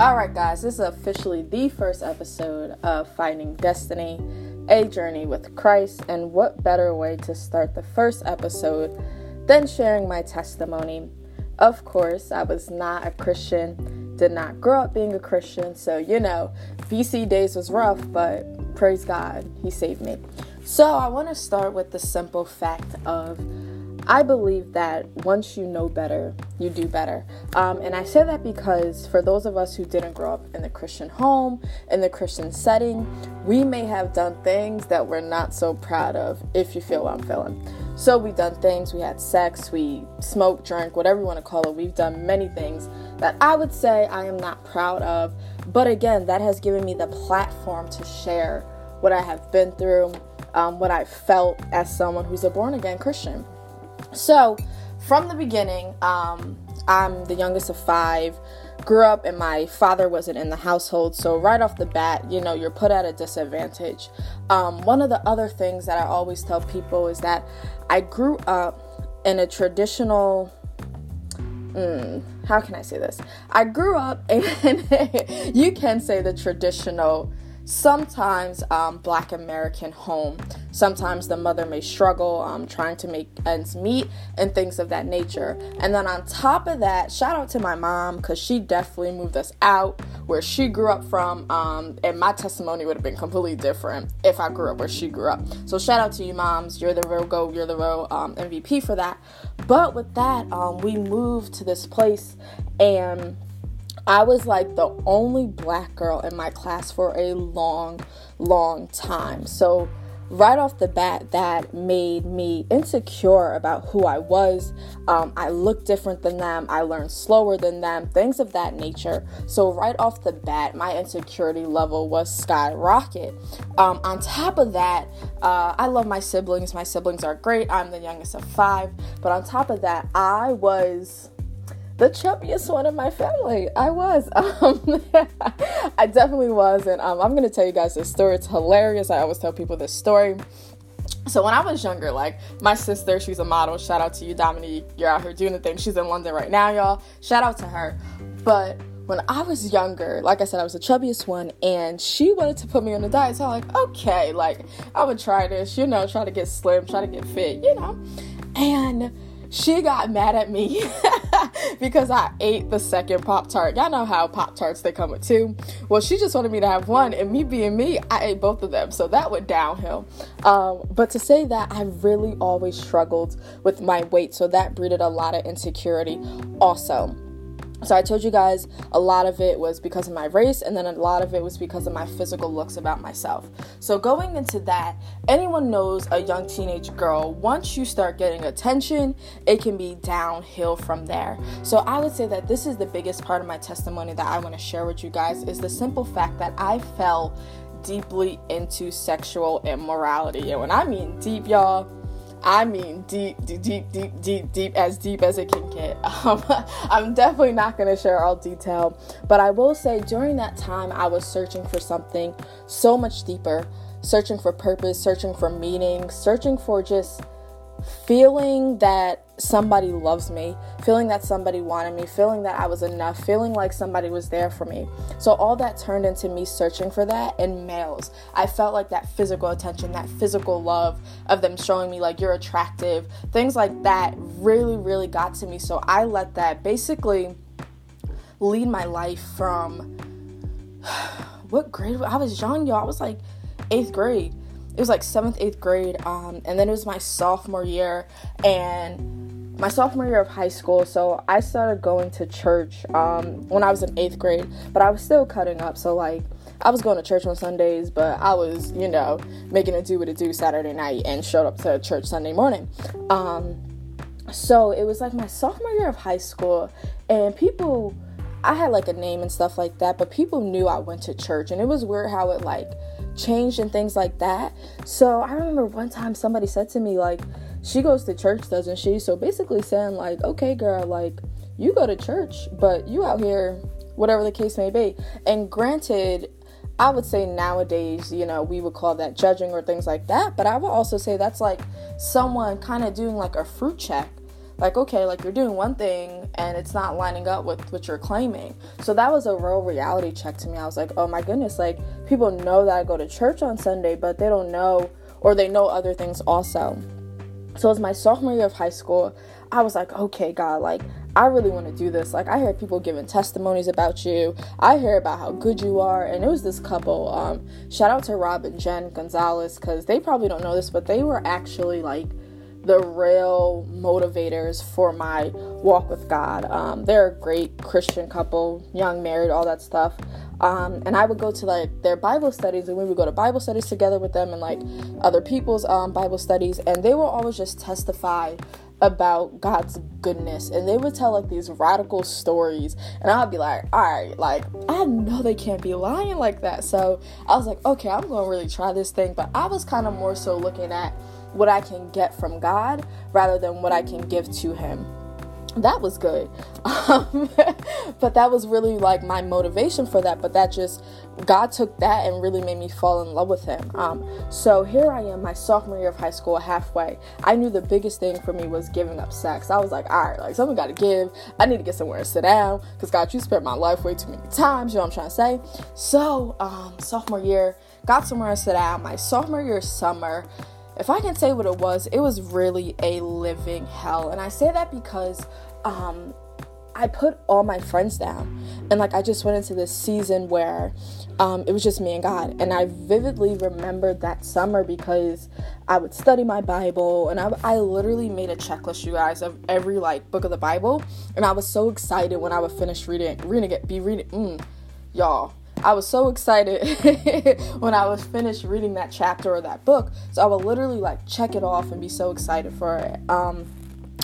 Alright, guys, this is officially the first episode of Finding Destiny, a journey with Christ, and what better way to start the first episode than sharing my testimony? Of course, I was not a Christian, did not grow up being a Christian, so you know, BC days was rough, but praise God, He saved me. So, I want to start with the simple fact of I believe that once you know better, you do better. Um, and I say that because for those of us who didn't grow up in the Christian home, in the Christian setting, we may have done things that we're not so proud of, if you feel what I'm feeling. So we've done things, we had sex, we smoked, drank, whatever you want to call it. We've done many things that I would say I am not proud of. But again, that has given me the platform to share what I have been through, um, what I felt as someone who's a born again Christian. So, from the beginning, um, I'm the youngest of five. Grew up and my father wasn't in the household, so right off the bat, you know, you're put at a disadvantage. Um, one of the other things that I always tell people is that I grew up in a traditional Mm, how can I say this? I grew up in, you can say the traditional sometimes um, black American home. Sometimes the mother may struggle um, trying to make ends meet and things of that nature. And then on top of that, shout out to my mom because she definitely moved us out where she grew up from. Um, and my testimony would have been completely different if I grew up where she grew up. So shout out to you, moms. You're the real go, you're the real um, MVP for that. But with that, um, we moved to this place and I was like the only black girl in my class for a long, long time. So, right off the bat, that made me insecure about who I was. Um, I looked different than them, I learned slower than them, things of that nature. So, right off the bat, my insecurity level was skyrocket. Um, on top of that, uh, I love my siblings. My siblings are great. I'm the youngest of five. But on top of that, I was the chubbiest one in my family. I was. Um, I definitely was. And um, I'm going to tell you guys this story. It's hilarious. I always tell people this story. So when I was younger, like my sister, she's a model. Shout out to you, Dominique. You're out here doing the thing. She's in London right now, y'all. Shout out to her. But when I was younger, like I said, I was the chubbiest one, and she wanted to put me on a diet. So I'm like, okay, like I would try this, you know, try to get slim, try to get fit, you know. And she got mad at me because I ate the second Pop Tart. Y'all know how Pop Tarts they come with two. Well, she just wanted me to have one, and me being me, I ate both of them. So that went downhill. Um, but to say that, I've really always struggled with my weight. So that breeded a lot of insecurity also. So I told you guys a lot of it was because of my race, and then a lot of it was because of my physical looks about myself. So going into that, anyone knows a young teenage girl, once you start getting attention, it can be downhill from there. So I would say that this is the biggest part of my testimony that I want to share with you guys is the simple fact that I fell deeply into sexual immorality. And when I mean deep, y'all, I mean, deep, deep, deep, deep, deep, deep, as deep as it can get. Um, I'm definitely not going to share all detail, but I will say during that time, I was searching for something so much deeper, searching for purpose, searching for meaning, searching for just feeling that somebody loves me, feeling that somebody wanted me, feeling that I was enough, feeling like somebody was there for me. So all that turned into me searching for that in males. I felt like that physical attention, that physical love of them showing me like you're attractive, things like that really, really got to me. So I let that basically lead my life from what grade? I was young, y'all. I was like eighth grade it was like seventh, eighth grade, um, and then it was my sophomore year, and my sophomore year of high school. So I started going to church um, when I was in eighth grade, but I was still cutting up. So like I was going to church on Sundays, but I was you know making it do what it do Saturday night and showed up to church Sunday morning. Um, so it was like my sophomore year of high school, and people. I had like a name and stuff like that, but people knew I went to church, and it was weird how it like changed and things like that. So I remember one time somebody said to me, like, she goes to church, doesn't she? So basically saying, like, okay, girl, like, you go to church, but you out here, whatever the case may be. And granted, I would say nowadays, you know, we would call that judging or things like that. But I would also say that's like someone kind of doing like a fruit check like okay like you're doing one thing and it's not lining up with what you're claiming so that was a real reality check to me i was like oh my goodness like people know that i go to church on sunday but they don't know or they know other things also so was my sophomore year of high school i was like okay god like I really want to do this. Like, I hear people giving testimonies about you. I hear about how good you are. And it was this couple. Um, shout out to Rob and Jen Gonzalez because they probably don't know this, but they were actually like the real motivators for my walk with God. Um, they're a great Christian couple, young, married, all that stuff. Um, and I would go to like their Bible studies, and we would go to Bible studies together with them and like other people's um, Bible studies, and they will always just testify about God's goodness and they would tell like these radical stories and I'd be like, all right, like I know they can't be lying like that. So I was like, okay, I'm gonna really try this thing. But I was kind of more so looking at what I can get from God rather than what I can give to Him. That was good. Um, but that was really like my motivation for that. But that just, God took that and really made me fall in love with Him. Um, so here I am, my sophomore year of high school, halfway. I knew the biggest thing for me was giving up sex. I was like, all right, like someone got to give. I need to get somewhere and sit down because God, you spent my life way too many times. You know what I'm trying to say? So, um, sophomore year, got somewhere to sit down. My sophomore year summer, if I can say what it was, it was really a living hell. And I say that because um, I put all my friends down. And like I just went into this season where um, it was just me and God. And I vividly remembered that summer because I would study my Bible and I, I literally made a checklist, you guys, of every like book of the Bible. And I was so excited when I would finish reading, reading it, be reading, mm, y'all. I was so excited when I was finished reading that chapter or that book. So I would literally like check it off and be so excited for it. Um,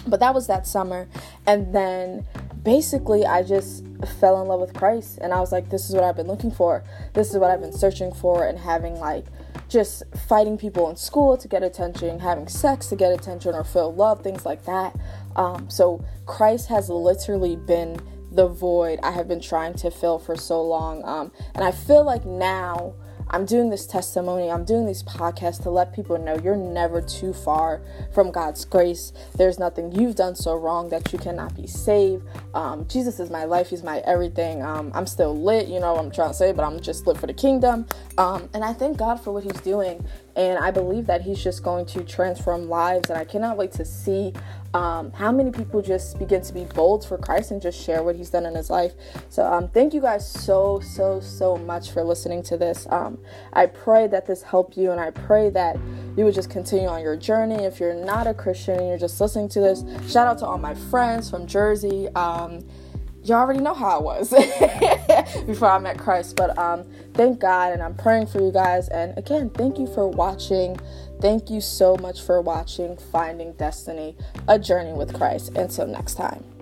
but that was that summer. And then basically, I just fell in love with Christ. And I was like, this is what I've been looking for. This is what I've been searching for and having like just fighting people in school to get attention, having sex to get attention or feel love, things like that. Um, so Christ has literally been the void I have been trying to fill for so long. Um, and I feel like now I'm doing this testimony, I'm doing these podcasts to let people know you're never too far from God's grace. There's nothing you've done so wrong that you cannot be saved. Um, Jesus is my life, He's my everything. Um, I'm still lit, you know what I'm trying to say, but I'm just lit for the kingdom. Um, and I thank God for what He's doing. And I believe that He's just going to transform lives. And I cannot wait to see um, how many people just begin to be bold for Christ and just share what He's done in His life. So, um, thank you guys so, so, so much for listening to this. Um, I pray that this helped you, and I pray that you would just continue on your journey. If you're not a Christian and you're just listening to this, shout out to all my friends from Jersey. Um, you already know how I was before I met Christ. But um, thank God, and I'm praying for you guys. And again, thank you for watching. Thank you so much for watching Finding Destiny, a journey with Christ. Until next time.